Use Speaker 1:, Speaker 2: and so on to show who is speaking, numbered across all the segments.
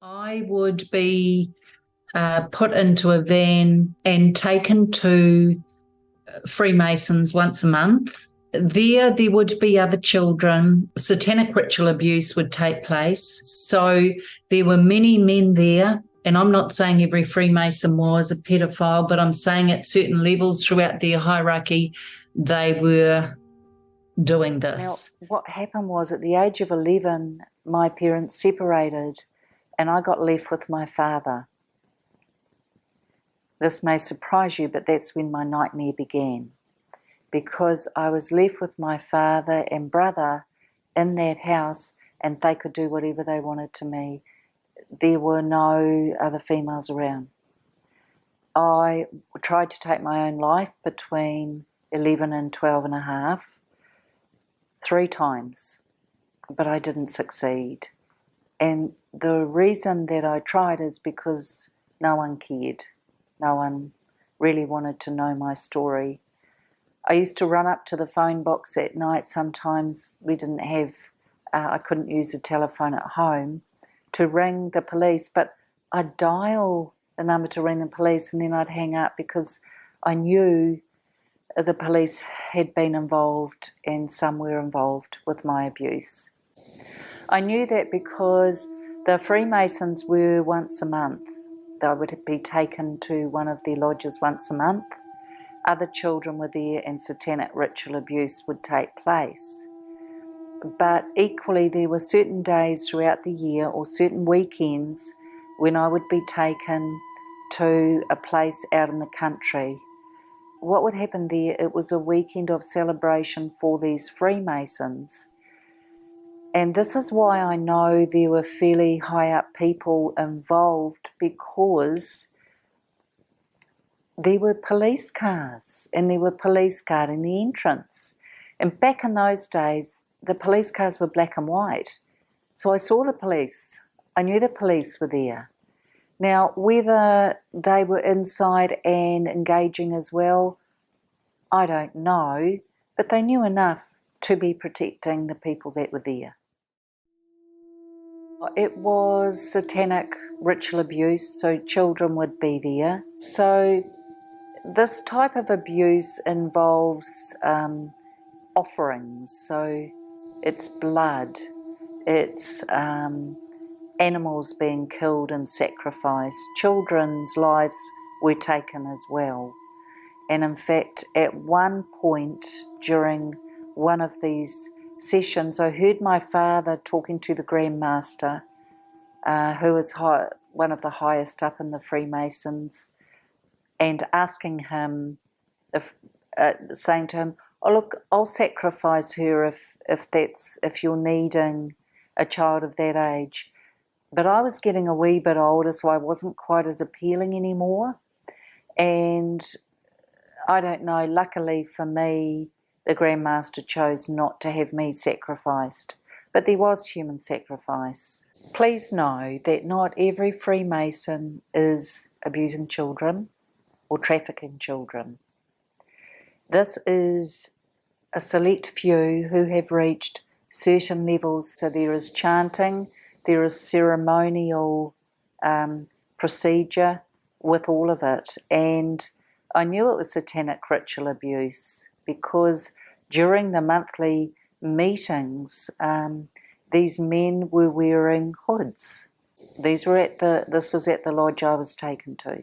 Speaker 1: I would be uh, put into a van and taken to Freemasons once a month. There, there would be other children. Satanic ritual abuse would take place. So there were many men there. And I'm not saying every Freemason was a pedophile, but I'm saying at certain levels throughout their hierarchy, they were doing this.
Speaker 2: Now, what happened was at the age of 11, my parents separated and I got left with my father. This may surprise you, but that's when my nightmare began. Because I was left with my father and brother in that house, and they could do whatever they wanted to me. There were no other females around. I tried to take my own life between 11 and 12 and a half, three times, but I didn't succeed. And the reason that I tried is because no one cared. No one really wanted to know my story. I used to run up to the phone box at night. Sometimes we didn't have, uh, I couldn't use a telephone at home to ring the police, but I'd dial the number to ring the police and then I'd hang up because I knew the police had been involved and some were involved with my abuse. I knew that because the Freemasons were once a month. They would be taken to one of their lodges once a month. Other children were there, and satanic ritual abuse would take place. But equally, there were certain days throughout the year or certain weekends when I would be taken to a place out in the country. What would happen there? It was a weekend of celebration for these Freemasons and this is why I know there were fairly high up people involved because there were police cars and there were police guarding the entrance. And back in those days, the police cars were black and white. So I saw the police. I knew the police were there. Now, whether they were inside and engaging as well, I don't know, but they knew enough to be protecting the people that were there. It was satanic ritual abuse, so children would be there. So, this type of abuse involves um, offerings, so it's blood, it's um, animals being killed and sacrificed, children's lives were taken as well. And in fact, at one point during one of these sessions, I heard my father talking to the Grand Master, uh, who was high, one of the highest up in the Freemasons, and asking him, if, uh, saying to him, "Oh look, I'll sacrifice her if if that's if you're needing a child of that age." But I was getting a wee bit older, so I wasn't quite as appealing anymore, and I don't know. Luckily for me, the Grand Master chose not to have me sacrificed, but there was human sacrifice. Please know that not every Freemason is abusing children or trafficking children. This is a select few who have reached certain levels. So there is chanting, there is ceremonial um, procedure with all of it. And I knew it was satanic ritual abuse because during the monthly meetings, um, these men were wearing hoods. These were at the this was at the lodge I was taken to.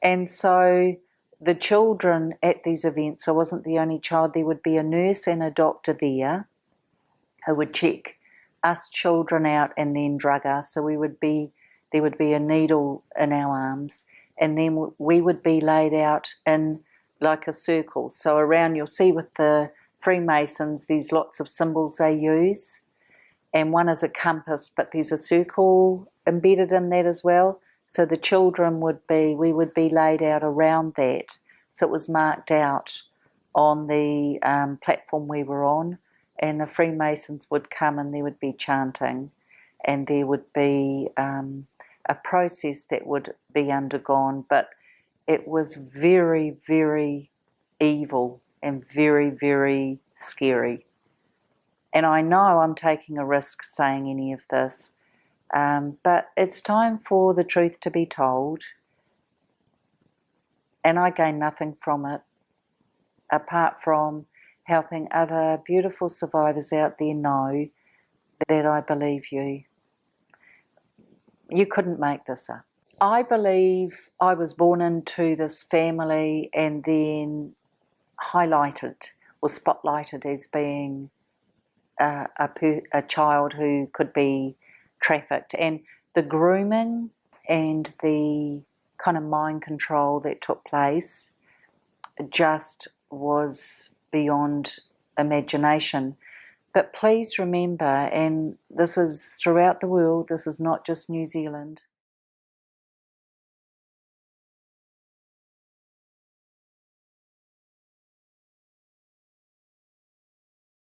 Speaker 2: And so the children at these events, I wasn't the only child, there would be a nurse and a doctor there who would check us children out and then drug us. So we would be there would be a needle in our arms, and then we would be laid out in like a circle. So around you'll see with the Freemasons, there's lots of symbols they use, and one is a compass, but there's a circle embedded in that as well. So the children would be, we would be laid out around that. So it was marked out on the um, platform we were on, and the Freemasons would come and there would be chanting, and there would be um, a process that would be undergone, but it was very, very evil and very, very scary. And I know I'm taking a risk saying any of this, Um, but it's time for the truth to be told. And I gain nothing from it apart from helping other beautiful survivors out there know that I believe you. You couldn't make this up. I believe I was born into this family and then highlighted or spotlighted as being a, a, a child who could be trafficked. And the grooming and the kind of mind control that took place just was beyond imagination. But please remember, and this is throughout the world, this is not just New Zealand.